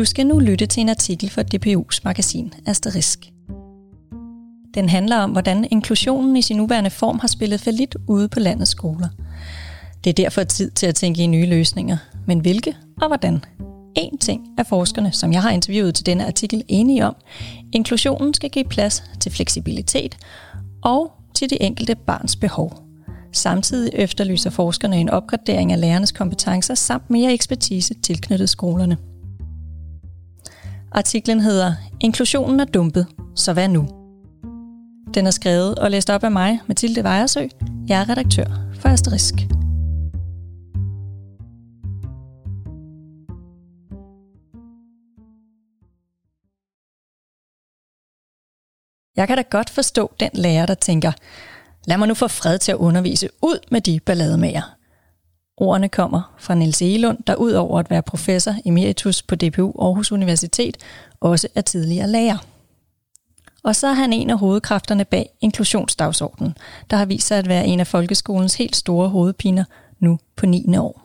Du skal nu lytte til en artikel fra DPU's magasin Asterisk. Den handler om, hvordan inklusionen i sin nuværende form har spillet for lidt ude på landets skoler. Det er derfor tid til at tænke i nye løsninger. Men hvilke og hvordan? En ting er forskerne, som jeg har interviewet til denne artikel, enige om. Inklusionen skal give plads til fleksibilitet og til det enkelte barns behov. Samtidig efterlyser forskerne en opgradering af lærernes kompetencer samt mere ekspertise tilknyttet skolerne. Artiklen hedder Inklusionen er dumpet, så hvad nu? Den er skrevet og læst op af mig, Mathilde Vejersø. Jeg er redaktør for Asterisk. Jeg kan da godt forstå den lærer, der tænker, lad mig nu få fred til at undervise ud med de ballademager. Ordene kommer fra Niels Egelund, der ud over at være professor emeritus på DPU Aarhus Universitet, også er tidligere lærer. Og så er han en af hovedkræfterne bag inklusionsdagsordenen, der har vist sig at være en af folkeskolens helt store hovedpiner nu på 9. år.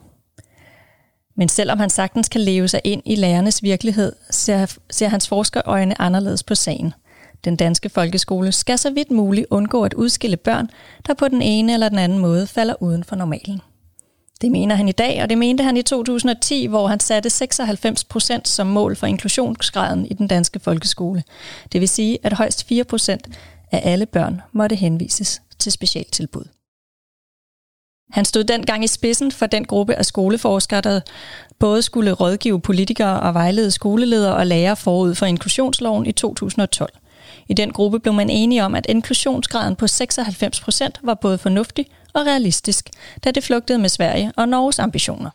Men selvom han sagtens kan leve sig ind i lærernes virkelighed, ser, ser hans forskerøjne anderledes på sagen. Den danske folkeskole skal så vidt muligt undgå at udskille børn, der på den ene eller den anden måde falder uden for normalen. Det mener han i dag, og det mente han i 2010, hvor han satte 96 procent som mål for inklusionsgraden i den danske folkeskole. Det vil sige, at højst 4 procent af alle børn måtte henvises til specialtilbud. Han stod dengang i spidsen for den gruppe af skoleforskere, der både skulle rådgive politikere og vejlede skoleledere og lærere forud for inklusionsloven i 2012. I den gruppe blev man enige om, at inklusionsgraden på 96 procent var både fornuftig og realistisk, da det flugtede med Sverige og Norges ambitioner.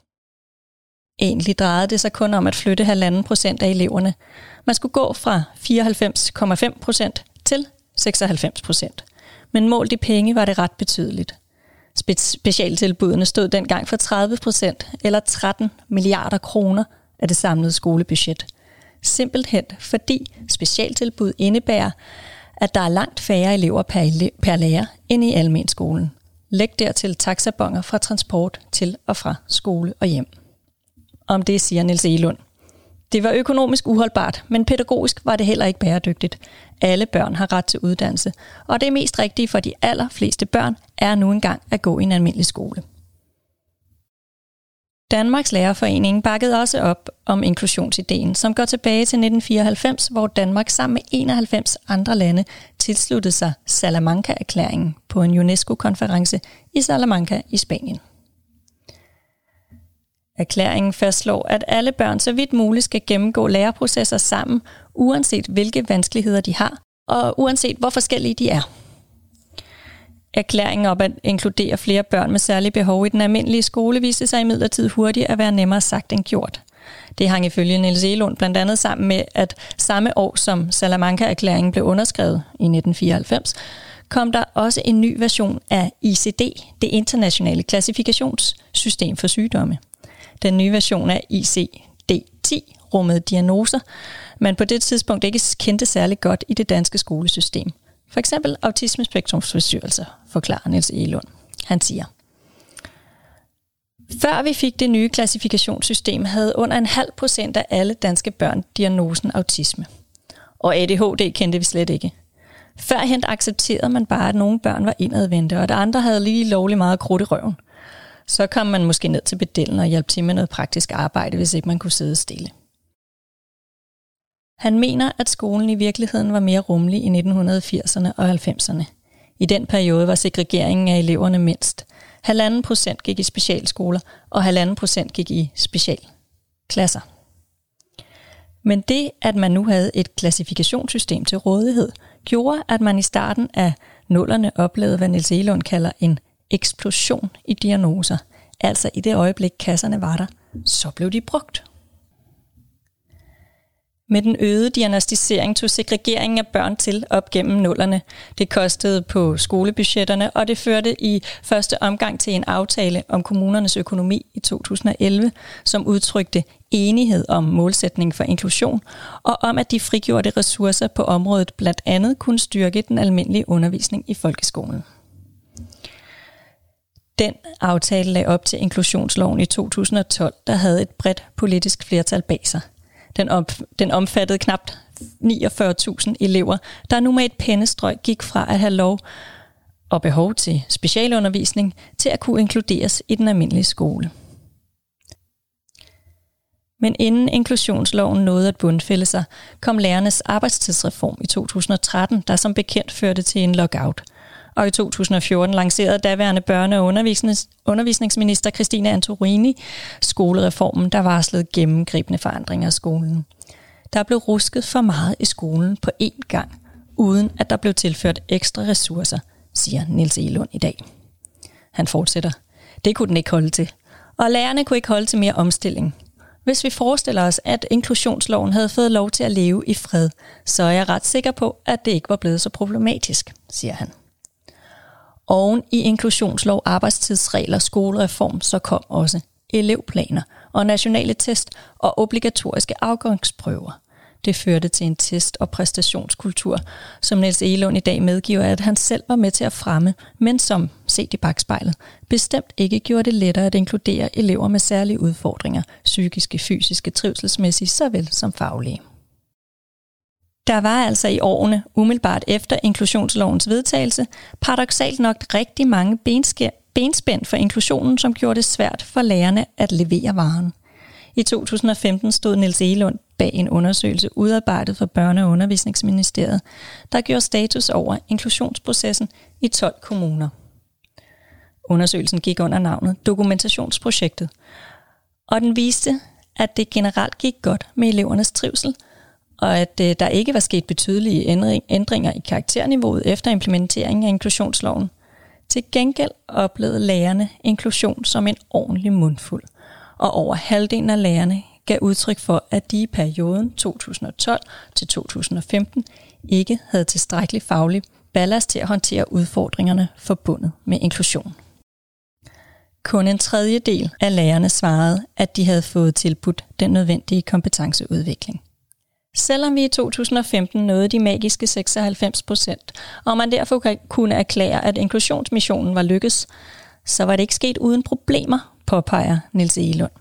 Egentlig drejede det sig kun om at flytte 1,5 procent af eleverne. Man skulle gå fra 94,5 procent til 96 procent. Men målt i penge var det ret betydeligt. Specialtilbudene stod dengang for 30 procent, eller 13 milliarder kroner af det samlede skolebudget. Simpelthen fordi specialtilbud indebærer, at der er langt færre elever per, ele- per lærer end i almenskolen. Læg dertil taxabonger fra transport til og fra skole og hjem. Om det siger Niels Elund. Det var økonomisk uholdbart, men pædagogisk var det heller ikke bæredygtigt. Alle børn har ret til uddannelse, og det mest rigtige for de allerfleste børn er nu engang at gå i en almindelig skole. Danmarks Lærerforening bakkede også op om inklusionsideen, som går tilbage til 1994, hvor Danmark sammen med 91 andre lande tilsluttede sig Salamanca-erklæringen på en UNESCO-konference i Salamanca i Spanien. Erklæringen fastslår, at alle børn så vidt muligt skal gennemgå læreprocesser sammen, uanset hvilke vanskeligheder de har, og uanset hvor forskellige de er. Erklæringen op at inkludere flere børn med særlige behov i den almindelige skole viste sig imidlertid hurtigt at være nemmere sagt end gjort. Det hang ifølge Niels Elund blandt andet sammen med, at samme år som Salamanca-erklæringen blev underskrevet i 1994, kom der også en ny version af ICD, det internationale klassifikationssystem for sygdomme. Den nye version af ICD-10 rummede diagnoser, man på det tidspunkt ikke kendte særlig godt i det danske skolesystem. For eksempel autismespektrumsforstyrrelser, forklarer Niels Elund. Han siger, før vi fik det nye klassifikationssystem, havde under en halv procent af alle danske børn diagnosen autisme. Og ADHD kendte vi slet ikke. Førhen accepterede man bare, at nogle børn var indadvendte, og at andre havde lige lovlig meget krudt i røven. Så kom man måske ned til bedellen og hjalp til med noget praktisk arbejde, hvis ikke man kunne sidde stille. Han mener, at skolen i virkeligheden var mere rummelig i 1980'erne og 90'erne. I den periode var segregeringen af eleverne mindst. Halvanden procent gik i specialskoler, og halvanden procent gik i specialklasser. Men det, at man nu havde et klassifikationssystem til rådighed, gjorde, at man i starten af nullerne oplevede, hvad Niels Elund kalder en eksplosion i diagnoser. Altså i det øjeblik, kasserne var der, så blev de brugt. Med den øgede diagnostisering tog segregeringen af børn til op gennem nullerne. Det kostede på skolebudgetterne, og det førte i første omgang til en aftale om kommunernes økonomi i 2011, som udtrykte enighed om målsætning for inklusion, og om at de frigjorte ressourcer på området blandt andet kunne styrke den almindelige undervisning i folkeskolen. Den aftale lagde op til inklusionsloven i 2012, der havde et bredt politisk flertal bag sig – den, op, den omfattede knap 49.000 elever, der nu med et pennestrøg gik fra at have lov og behov til specialundervisning til at kunne inkluderes i den almindelige skole. Men inden inklusionsloven nåede at bundfælde sig, kom lærernes arbejdstidsreform i 2013, der som bekendt førte til en lockout. Og i 2014 lancerede daværende børne- og undervisningsminister Christine Antorini skolereformen, der varslede gennemgribende forandringer af skolen. Der blev rusket for meget i skolen på én gang, uden at der blev tilført ekstra ressourcer, siger Nils Elund i dag. Han fortsætter. Det kunne den ikke holde til. Og lærerne kunne ikke holde til mere omstilling. Hvis vi forestiller os, at inklusionsloven havde fået lov til at leve i fred, så er jeg ret sikker på, at det ikke var blevet så problematisk, siger han. Oven i inklusionslov, arbejdstidsregler, skolereform, så kom også elevplaner og nationale test og obligatoriske afgangsprøver. Det førte til en test- og præstationskultur, som Niels Elund i dag medgiver, at han selv var med til at fremme, men som, set i bagspejlet, bestemt ikke gjorde det lettere at inkludere elever med særlige udfordringer, psykiske, fysiske, trivselsmæssige, såvel som faglige. Der var altså i årene, umiddelbart efter inklusionslovens vedtagelse, paradoxalt nok rigtig mange benspænd for inklusionen, som gjorde det svært for lærerne at levere varen. I 2015 stod Niels Elund bag en undersøgelse udarbejdet for Børne- og Undervisningsministeriet, der gjorde status over inklusionsprocessen i 12 kommuner. Undersøgelsen gik under navnet Dokumentationsprojektet, og den viste, at det generelt gik godt med elevernes trivsel, og at øh, der ikke var sket betydelige ændringer i karakterniveauet efter implementeringen af inklusionsloven. Til gengæld oplevede lærerne inklusion som en ordentlig mundfuld – og over halvdelen af lærerne gav udtryk for, at de i perioden 2012 til 2015 ikke havde tilstrækkelig faglig ballast til at håndtere udfordringerne forbundet med inklusion. Kun en tredjedel af lærerne svarede, at de havde fået tilbudt den nødvendige kompetenceudvikling. Selvom vi i 2015 nåede de magiske 96 procent, og man derfor kunne erklære, at inklusionsmissionen var lykkes, så var det ikke sket uden problemer påpeger Nils Elund.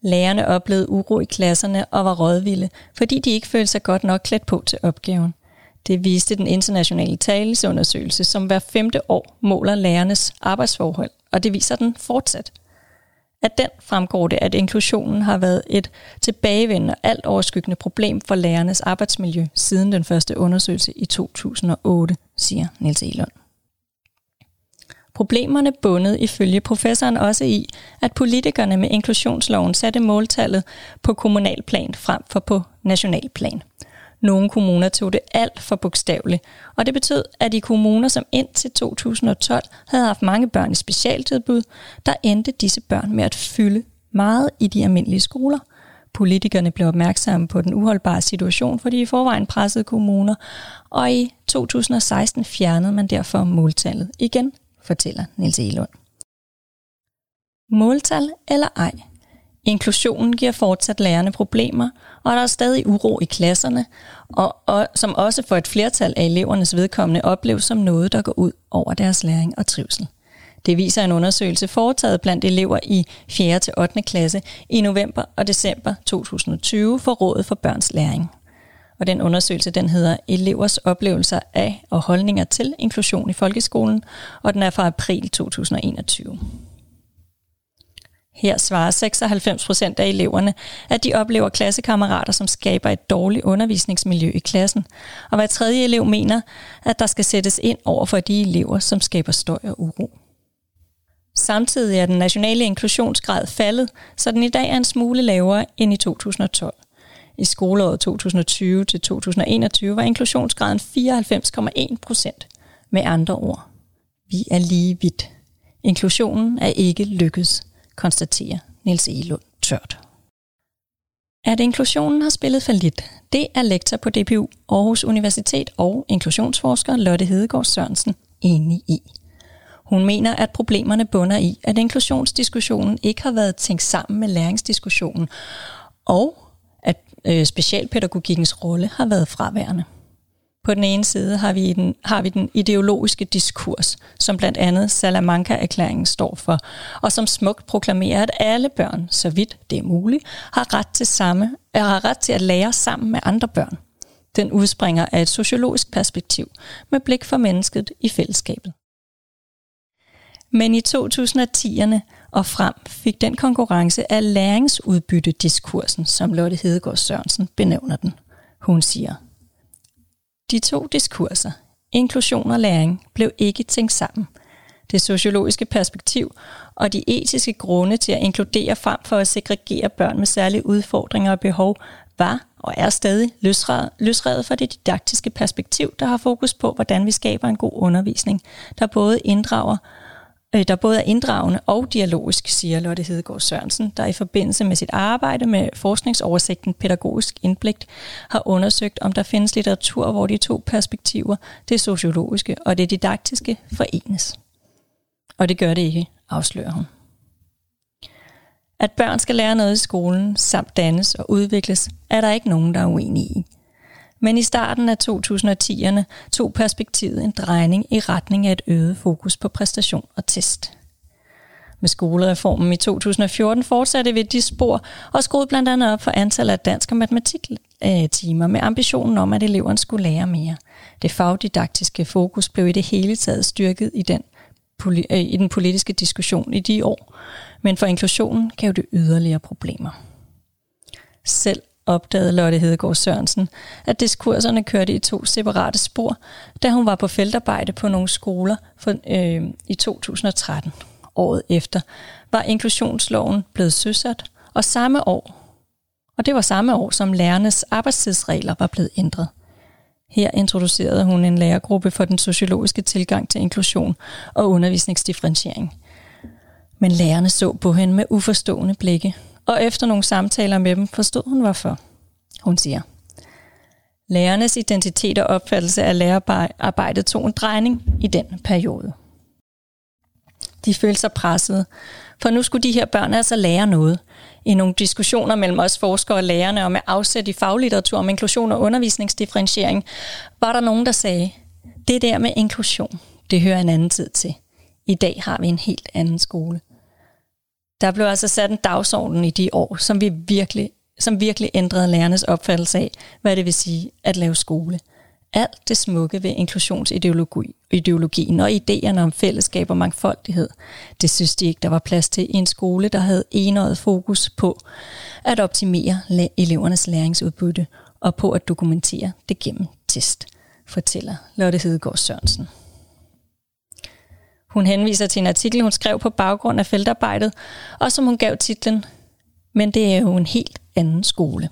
Lærerne oplevede uro i klasserne og var rådvilde, fordi de ikke følte sig godt nok klædt på til opgaven. Det viste den internationale talesundersøgelse, som hver femte år måler lærernes arbejdsforhold, og det viser den fortsat. At den fremgår det, at inklusionen har været et tilbagevendende alt overskyggende problem for lærernes arbejdsmiljø siden den første undersøgelse i 2008, siger Niels Elund. Problemerne bundet ifølge professoren også i, at politikerne med inklusionsloven satte måltallet på kommunalplan frem for på nationalplan. Nogle kommuner tog det alt for bogstaveligt, og det betød, at i kommuner, som indtil 2012 havde haft mange børn i specialtilbud, der endte disse børn med at fylde meget i de almindelige skoler. Politikerne blev opmærksomme på den uholdbare situation for de i forvejen pressede kommuner, og i 2016 fjernede man derfor måltallet igen fortæller Niels Elund. Måltal eller ej. Inklusionen giver fortsat lærerne problemer, og der er stadig uro i klasserne, og, og som også for et flertal af elevernes vedkommende opleves som noget, der går ud over deres læring og trivsel. Det viser en undersøgelse foretaget blandt elever i 4. til 8. klasse i november og december 2020 for Rådet for Børns Læring. Og den undersøgelse, den hedder Elevers oplevelser af og holdninger til inklusion i folkeskolen, og den er fra april 2021. Her svarer 96 procent af eleverne, at de oplever klassekammerater, som skaber et dårligt undervisningsmiljø i klassen. Og hver tredje elev mener, at der skal sættes ind over for de elever, som skaber støj og uro. Samtidig er den nationale inklusionsgrad faldet, så den i dag er en smule lavere end i 2012. I skoleåret 2020 til 2021 var inklusionsgraden 94,1 procent. Med andre ord, vi er lige vidt. Inklusionen er ikke lykkedes, konstaterer Niels Elund tørt. At inklusionen har spillet for lidt, det er lektor på DPU Aarhus Universitet og inklusionsforsker Lotte Hedegaard Sørensen enig i. Hun mener, at problemerne bunder i, at inklusionsdiskussionen ikke har været tænkt sammen med læringsdiskussionen, og øh, specialpædagogikkens rolle har været fraværende. På den ene side har vi den, har vi den ideologiske diskurs, som blandt andet Salamanca-erklæringen står for, og som smukt proklamerer, at alle børn, så vidt det er muligt, har ret til, samme, øh, har ret til at lære sammen med andre børn. Den udspringer af et sociologisk perspektiv med blik for mennesket i fællesskabet. Men i 2010'erne og frem fik den konkurrence af læringsudbytte-diskursen, som Lotte Hedegaard Sørensen benævner den. Hun siger, de to diskurser, inklusion og læring, blev ikke tænkt sammen. Det sociologiske perspektiv og de etiske grunde til at inkludere frem for at segregere børn med særlige udfordringer og behov var og er stadig løsredet fra det didaktiske perspektiv, der har fokus på, hvordan vi skaber en god undervisning, der både inddrager Øh, der både er inddragende og dialogisk, siger Lotte Hedegaard Sørensen, der i forbindelse med sit arbejde med forskningsoversigten Pædagogisk Indblik har undersøgt, om der findes litteratur, hvor de to perspektiver, det sociologiske og det didaktiske, forenes. Og det gør det ikke, afslører hun. At børn skal lære noget i skolen, samt dannes og udvikles, er der ikke nogen, der er uenige i. Men i starten af 2010'erne tog perspektivet en drejning i retning af et øget fokus på præstation og test. Med skolereformen i 2014 fortsatte vi de spor og skruede blandt andet op for antallet af dansk- og matematiktimer øh, med ambitionen om, at eleverne skulle lære mere. Det fagdidaktiske fokus blev i det hele taget styrket i den, øh, i den politiske diskussion i de år, men for inklusionen gav det yderligere problemer. Selv opdagede Lotte Hedegaard Sørensen, at diskurserne kørte i to separate spor, da hun var på feltarbejde på nogle skoler for, øh, i 2013. Året efter var inklusionsloven blevet søsat, og samme år, og det var samme år, som lærernes arbejdstidsregler var blevet ændret. Her introducerede hun en lærergruppe for den sociologiske tilgang til inklusion og undervisningsdifferentiering. Men lærerne så på hende med uforstående blikke, og efter nogle samtaler med dem forstod hun hvorfor. Hun siger, Lærernes identitet og opfattelse af lærerarbejdet tog en drejning i den periode. De følte sig presset, for nu skulle de her børn altså lære noget. I nogle diskussioner mellem os forskere og lærerne om at afsæt i faglitteratur om inklusion og undervisningsdifferentiering, var der nogen, der sagde, det der med inklusion, det hører en anden tid til. I dag har vi en helt anden skole. Der blev altså sat en dagsorden i de år, som vi virkelig, som virkelig ændrede lærernes opfattelse af, hvad det vil sige at lave skole. Alt det smukke ved inklusionsideologien og idéerne om fællesskab og mangfoldighed, det synes de ikke, der var plads til i en skole, der havde enøjet fokus på at optimere elevernes læringsudbytte og på at dokumentere det gennem test, fortæller Lotte Hedegaard Sørensen. Hun henviser til en artikel, hun skrev på baggrund af feltarbejdet, og som hun gav titlen Men det er jo en helt anden skole.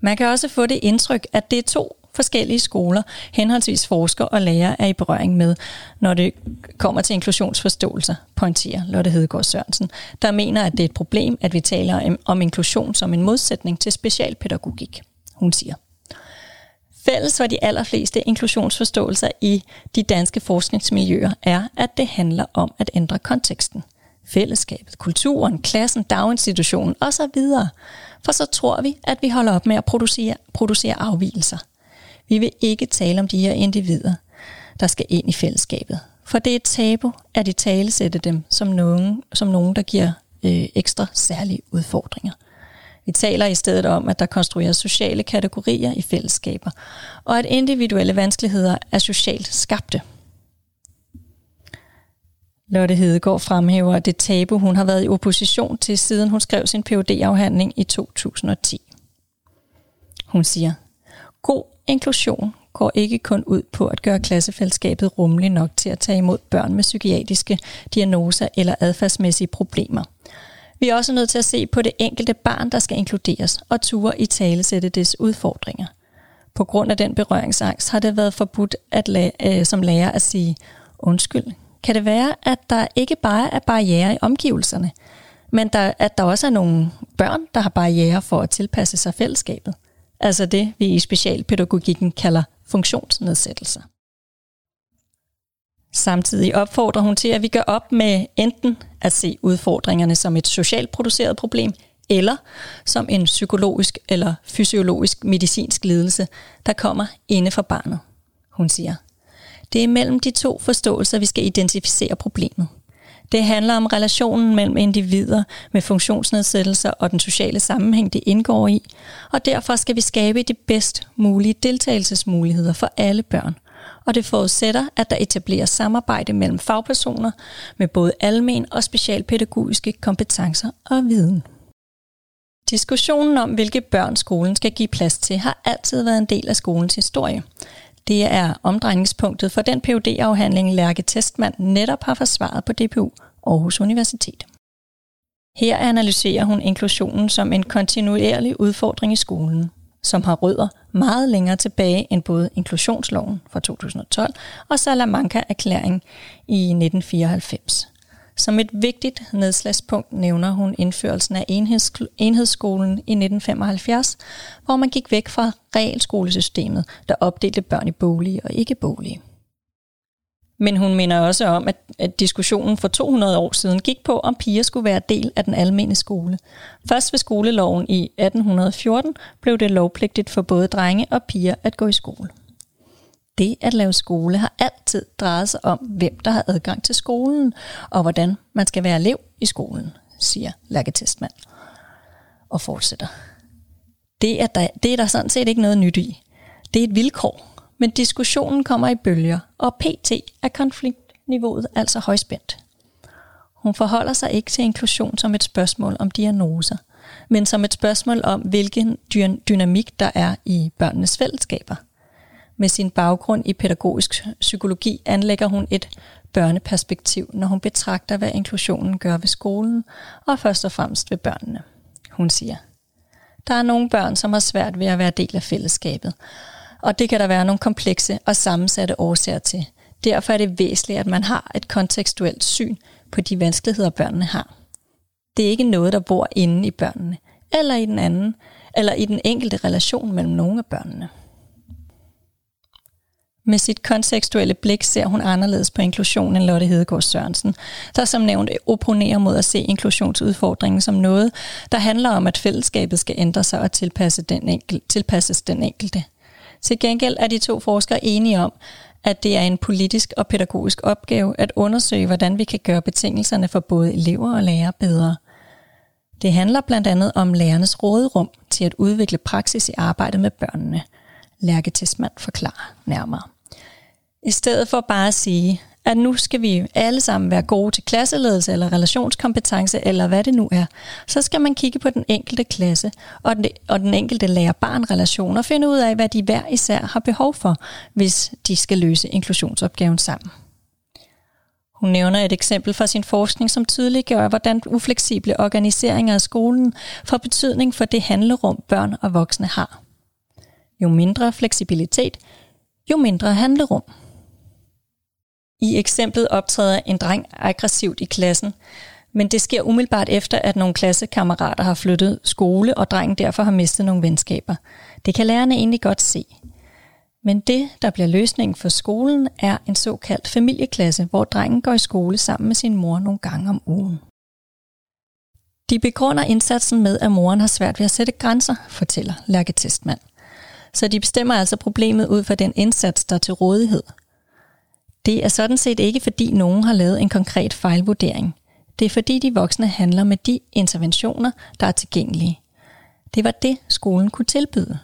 Man kan også få det indtryk, at det er to forskellige skoler, henholdsvis forskere og lærere er i berøring med, når det kommer til inklusionsforståelser, pointerer Lotte Hedegaard Sørensen, der mener, at det er et problem, at vi taler om inklusion som en modsætning til specialpædagogik. Hun siger, Fælles for de allerfleste inklusionsforståelser i de danske forskningsmiljøer er, at det handler om at ændre konteksten. Fællesskabet, kulturen, klassen, daginstitutionen osv. For så tror vi, at vi holder op med at producere, producere afvielser. Vi vil ikke tale om de her individer, der skal ind i fællesskabet. For det er et tabu at i tale sætte dem som nogen, som nogen der giver øh, ekstra særlige udfordringer. Vi taler i stedet om, at der konstrueres sociale kategorier i fællesskaber, og at individuelle vanskeligheder er socialt skabte. Lotte Hedegaard fremhæver det tabu, hun har været i opposition til, siden hun skrev sin phd afhandling i 2010. Hun siger, god inklusion går ikke kun ud på at gøre klassefællesskabet rummeligt nok til at tage imod børn med psykiatriske diagnoser eller adfærdsmæssige problemer – vi er også nødt til at se på det enkelte barn, der skal inkluderes, og ture i tale sætte dets udfordringer. På grund af den berøringsangst har det været forbudt at la- øh, som lærer at sige, undskyld, kan det være, at der ikke bare er barriere i omgivelserne, men der, at der også er nogle børn, der har barriere for at tilpasse sig fællesskabet. Altså det, vi i specialpædagogikken kalder funktionsnedsættelser. Samtidig opfordrer hun til, at vi gør op med enten at se udfordringerne som et socialt produceret problem, eller som en psykologisk eller fysiologisk medicinsk lidelse, der kommer inde for barnet. Hun siger, det er mellem de to forståelser, vi skal identificere problemet. Det handler om relationen mellem individer med funktionsnedsættelser og den sociale sammenhæng, det indgår i, og derfor skal vi skabe de bedst mulige deltagelsesmuligheder for alle børn. Og det forudsætter, at der etableres samarbejde mellem fagpersoner med både almen og specialpædagogiske kompetencer og viden. Diskussionen om, hvilke børn skolen skal give plads til, har altid været en del af skolens historie. Det er omdrejningspunktet for den phd afhandling Lærke Testmand netop har forsvaret på DPU Aarhus Universitet. Her analyserer hun inklusionen som en kontinuerlig udfordring i skolen, som har rødder meget længere tilbage end både inklusionsloven fra 2012 og Salamanca-erklæringen i 1994. Som et vigtigt nedslagspunkt nævner hun indførelsen af enhedsskolen i 1975, hvor man gik væk fra regelskolesystemet, der opdelte børn i bolige og ikke bolige. Men hun minder også om, at, at diskussionen for 200 år siden gik på, om piger skulle være del af den almene skole. Først ved skoleloven i 1814 blev det lovpligtigt for både drenge og piger at gå i skole. Det at lave skole har altid drejet sig om, hvem der har adgang til skolen, og hvordan man skal være elev i skolen, siger Lærke Og fortsætter. Det er, der, det er der sådan set ikke noget nyt i. Det er et vilkår, men diskussionen kommer i bølger, og pt. er konfliktniveauet altså højspændt. Hun forholder sig ikke til inklusion som et spørgsmål om diagnoser, men som et spørgsmål om, hvilken dynamik der er i børnenes fællesskaber. Med sin baggrund i pædagogisk psykologi anlægger hun et børneperspektiv, når hun betragter, hvad inklusionen gør ved skolen, og først og fremmest ved børnene. Hun siger, der er nogle børn, som har svært ved at være del af fællesskabet, og det kan der være nogle komplekse og sammensatte årsager til. Derfor er det væsentligt, at man har et kontekstuelt syn på de vanskeligheder, børnene har. Det er ikke noget, der bor inde i børnene, eller i den anden, eller i den enkelte relation mellem nogle af børnene. Med sit kontekstuelle blik ser hun anderledes på inklusion end Lotte Hedegaard Sørensen, der som nævnt opponerer mod at se inklusionsudfordringen som noget, der handler om, at fællesskabet skal ændre sig og tilpasse den enkel, tilpasses den enkelte. Til gengæld er de to forskere enige om, at det er en politisk og pædagogisk opgave at undersøge, hvordan vi kan gøre betingelserne for både elever og lærere bedre. Det handler blandt andet om lærernes råderum til at udvikle praksis i arbejdet med børnene. Lærke Tismand forklarer nærmere. I stedet for bare at sige, at nu skal vi alle sammen være gode til klasseledelse eller relationskompetence eller hvad det nu er, så skal man kigge på den enkelte klasse og den, og den enkelte lærer-barn-relation og finde ud af, hvad de hver især har behov for, hvis de skal løse inklusionsopgaven sammen. Hun nævner et eksempel fra sin forskning, som tydeliggør, hvordan ufleksible organiseringer af skolen får betydning for det handlerum, børn og voksne har. Jo mindre fleksibilitet, jo mindre handlerum. I eksemplet optræder en dreng aggressivt i klassen, men det sker umiddelbart efter, at nogle klassekammerater har flyttet skole, og drengen derfor har mistet nogle venskaber. Det kan lærerne egentlig godt se. Men det, der bliver løsningen for skolen, er en såkaldt familieklasse, hvor drengen går i skole sammen med sin mor nogle gange om ugen. De begrunder indsatsen med, at moren har svært ved at sætte grænser, fortæller Lærke Testmand. Så de bestemmer altså problemet ud fra den indsats, der er til rådighed – det er sådan set ikke, fordi nogen har lavet en konkret fejlvurdering. Det er fordi de voksne handler med de interventioner, der er tilgængelige. Det var det, skolen kunne tilbyde.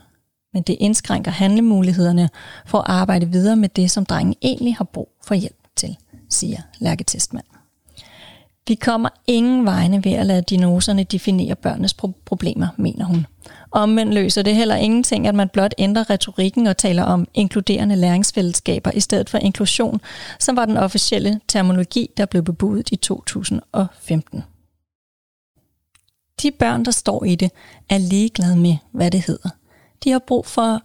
Men det indskrænker handlemulighederne for at arbejde videre med det, som drengen egentlig har brug for hjælp til, siger Lærke Testmand. Vi kommer ingen vegne ved at lade diagnoserne definere børnenes pro- problemer, mener hun. Omvendt løser det heller ingenting, at man blot ændrer retorikken og taler om inkluderende læringsfællesskaber i stedet for inklusion, som var den officielle terminologi, der blev bebudet i 2015. De børn, der står i det, er ligeglade med, hvad det hedder. De har brug for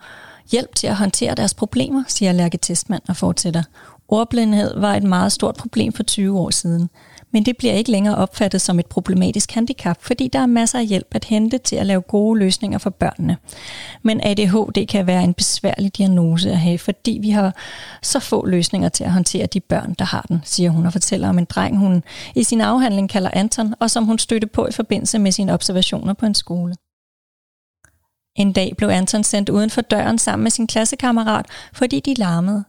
hjælp til at håndtere deres problemer, siger Lærke Testmand og fortsætter. Ordblindhed var et meget stort problem for 20 år siden – men det bliver ikke længere opfattet som et problematisk handicap, fordi der er masser af hjælp at hente til at lave gode løsninger for børnene. Men ADHD kan være en besværlig diagnose at have, fordi vi har så få løsninger til at håndtere de børn, der har den, siger hun og fortæller om en dreng, hun i sin afhandling kalder Anton, og som hun stødte på i forbindelse med sine observationer på en skole. En dag blev Anton sendt uden for døren sammen med sin klassekammerat, fordi de larmede.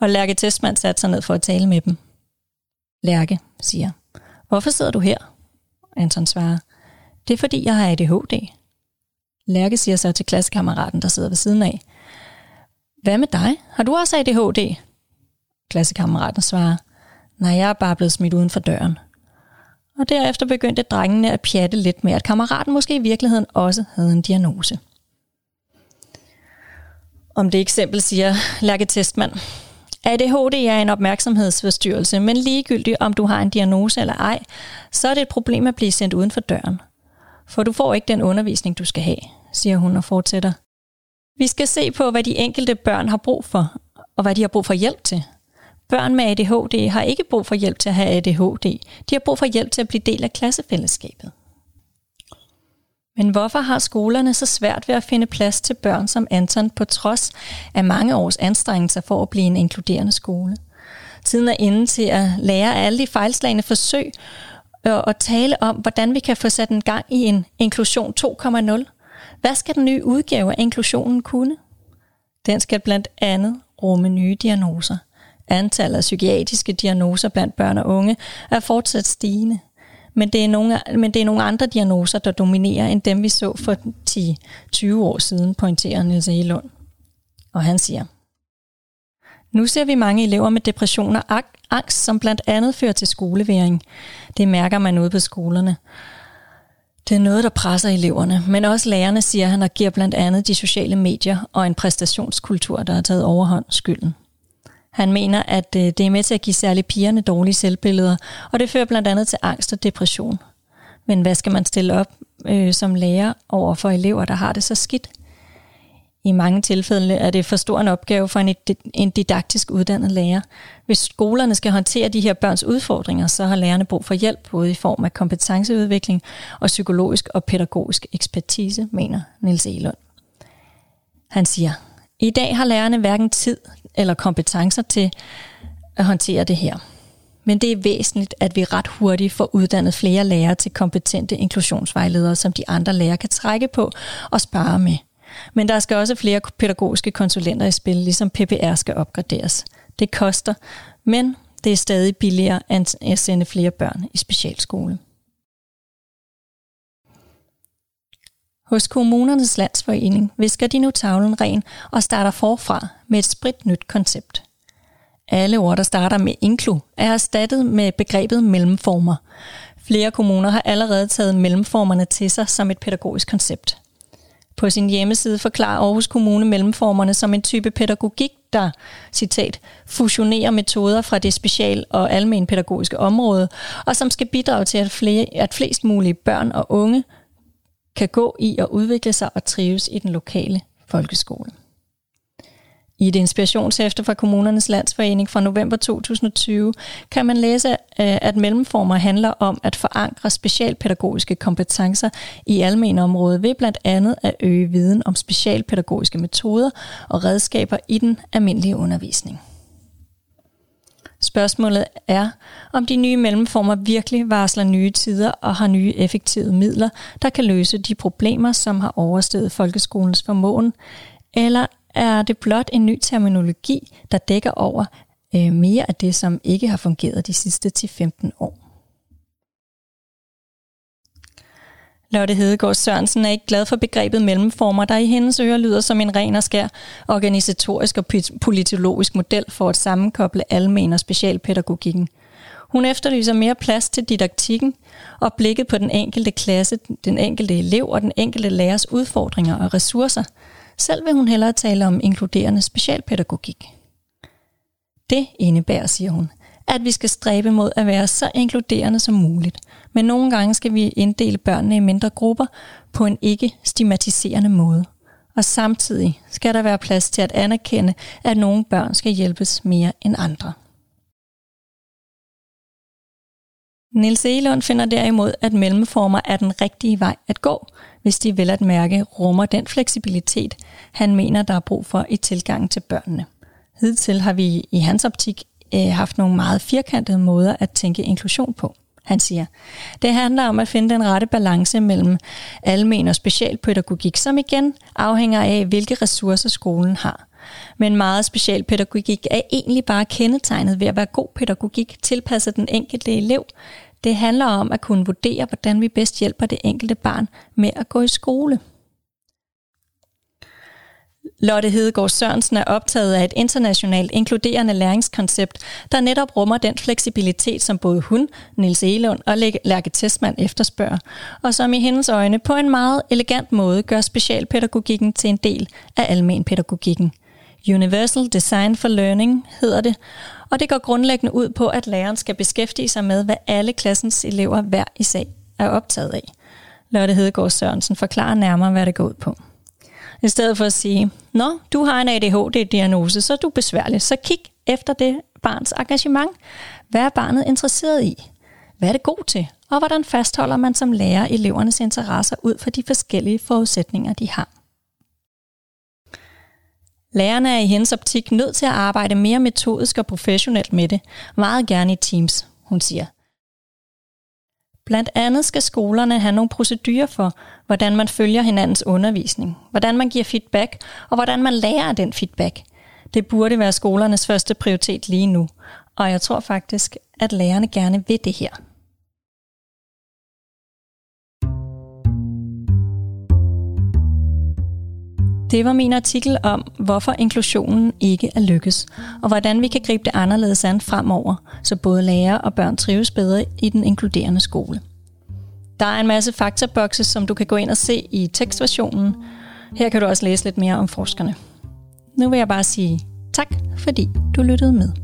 Og Lærke Testmann satte sig ned for at tale med dem. Lærke siger, hvorfor sidder du her? Anton svarer, det er fordi jeg har ADHD. Lærke siger så til klassekammeraten, der sidder ved siden af, hvad med dig? Har du også ADHD? Klassekammeraten svarer, nej, jeg er bare blevet smidt uden for døren. Og derefter begyndte drengene at pjatte lidt med, at kammeraten måske i virkeligheden også havde en diagnose. Om det eksempel siger Lærke Testmann, ADHD er en opmærksomhedsforstyrrelse, men ligegyldigt om du har en diagnose eller ej, så er det et problem at blive sendt uden for døren. For du får ikke den undervisning, du skal have, siger hun og fortsætter. Vi skal se på, hvad de enkelte børn har brug for, og hvad de har brug for hjælp til. Børn med ADHD har ikke brug for hjælp til at have ADHD. De har brug for hjælp til at blive del af klassefællesskabet. Men hvorfor har skolerne så svært ved at finde plads til børn som Anton på trods af mange års anstrengelser for at blive en inkluderende skole? Tiden er inde til at lære alle de fejlslagende forsøg og tale om, hvordan vi kan få sat en gang i en inklusion 2.0. Hvad skal den nye udgave af inklusionen kunne? Den skal blandt andet rumme nye diagnoser. Antallet af psykiatriske diagnoser blandt børn og unge er fortsat stigende. Men det, er nogle, men det er nogle andre diagnoser, der dominerer, end dem vi så for 10-20 år siden, pointerer Niels Egelund. Og han siger, nu ser vi mange elever med depression og angst, som blandt andet fører til skoleværing. Det mærker man ude på skolerne. Det er noget, der presser eleverne, men også lærerne, siger han, og giver blandt andet de sociale medier og en præstationskultur, der har taget overhånd skylden. Han mener, at øh, det er med til at give særligt pigerne dårlige selvbilleder, og det fører blandt andet til angst og depression. Men hvad skal man stille op øh, som lærer over for elever, der har det så skidt? I mange tilfælde er det for stor en opgave for en, en didaktisk uddannet lærer. Hvis skolerne skal håndtere de her børns udfordringer, så har lærerne brug for hjælp, både i form af kompetenceudvikling og psykologisk og pædagogisk ekspertise, mener Niels Elund. Han siger, i dag har lærerne hverken tid eller kompetencer til at håndtere det her. Men det er væsentligt, at vi ret hurtigt får uddannet flere lærere til kompetente inklusionsvejledere, som de andre lærere kan trække på og spare med. Men der skal også flere pædagogiske konsulenter i spil, ligesom PPR skal opgraderes. Det koster, men det er stadig billigere end at sende flere børn i specialskole. Hos Kommunernes Landsforening visker de nu tavlen ren og starter forfra med et spritnyt koncept. Alle ord, der starter med inklu, er erstattet med begrebet mellemformer. Flere kommuner har allerede taget mellemformerne til sig som et pædagogisk koncept. På sin hjemmeside forklarer Aarhus Kommune mellemformerne som en type pædagogik, der, citat, fusionerer metoder fra det special- og almen pædagogiske område, og som skal bidrage til, at, flere, at flest mulige børn og unge kan gå i og udvikle sig og trives i den lokale folkeskole. I et inspirationshæfte fra Kommunernes Landsforening fra november 2020 kan man læse, øh, at mellemformer handler om at forankre specialpædagogiske kompetencer i almenområdet ved blandt andet at øge viden om specialpædagogiske metoder og redskaber i den almindelige undervisning. Spørgsmålet er, om de nye mellemformer virkelig varsler nye tider og har nye effektive midler, der kan løse de problemer, som har oversteget folkeskolens formåen, eller er det blot en ny terminologi, der dækker over øh, mere af det, som ikke har fungeret de sidste 10-15 år. Lotte Hedegaard Sørensen er ikke glad for begrebet mellemformer, der i hendes ører lyder som en ren og skær organisatorisk og politologisk model for at sammenkoble almen og specialpædagogikken. Hun efterlyser mere plads til didaktikken og blikket på den enkelte klasse, den enkelte elev og den enkelte lærers udfordringer og ressourcer. Selv vil hun hellere tale om inkluderende specialpædagogik. Det indebærer, siger hun, at vi skal stræbe mod at være så inkluderende som muligt. Men nogle gange skal vi inddele børnene i mindre grupper på en ikke stigmatiserende måde. Og samtidig skal der være plads til at anerkende, at nogle børn skal hjælpes mere end andre. Nils Elund finder derimod, at mellemformer er den rigtige vej at gå, hvis de vel at mærke rummer den fleksibilitet, han mener, der er brug for i tilgangen til børnene. Hidtil har vi i hans optik øh, haft nogle meget firkantede måder at tænke inklusion på. Han siger, det handler om at finde den rette balance mellem almen og specialpædagogik, som igen afhænger af, hvilke ressourcer skolen har. Men meget specialpædagogik er egentlig bare kendetegnet ved at være god pædagogik tilpasset den enkelte elev. Det handler om at kunne vurdere, hvordan vi bedst hjælper det enkelte barn med at gå i skole. Lotte Hedegaard Sørensen er optaget af et internationalt inkluderende læringskoncept, der netop rummer den fleksibilitet, som både hun, Nils Elund og Lærke Testmann efterspørger, og som i hendes øjne på en meget elegant måde gør specialpædagogikken til en del af almenpædagogikken. Universal Design for Learning hedder det, og det går grundlæggende ud på, at læreren skal beskæftige sig med, hvad alle klassens elever hver i sag er optaget af. Lotte Hedegaard Sørensen forklarer nærmere, hvad det går ud på. I stedet for at sige, Nå, du har en ADHD-diagnose, så er du besværlig. Så kig efter det barns engagement. Hvad er barnet interesseret i? Hvad er det god til? Og hvordan fastholder man som lærer elevernes interesser ud fra de forskellige forudsætninger, de har? Lærerne er i hendes optik nødt til at arbejde mere metodisk og professionelt med det, meget gerne i teams, hun siger. Blandt andet skal skolerne have nogle procedurer for, hvordan man følger hinandens undervisning, hvordan man giver feedback, og hvordan man lærer af den feedback. Det burde være skolernes første prioritet lige nu, og jeg tror faktisk, at lærerne gerne vil det her. Det var min artikel om, hvorfor inklusionen ikke er lykkes, og hvordan vi kan gribe det anderledes an fremover, så både lærere og børn trives bedre i den inkluderende skole. Der er en masse faktabokse, som du kan gå ind og se i tekstversionen. Her kan du også læse lidt mere om forskerne. Nu vil jeg bare sige tak, fordi du lyttede med.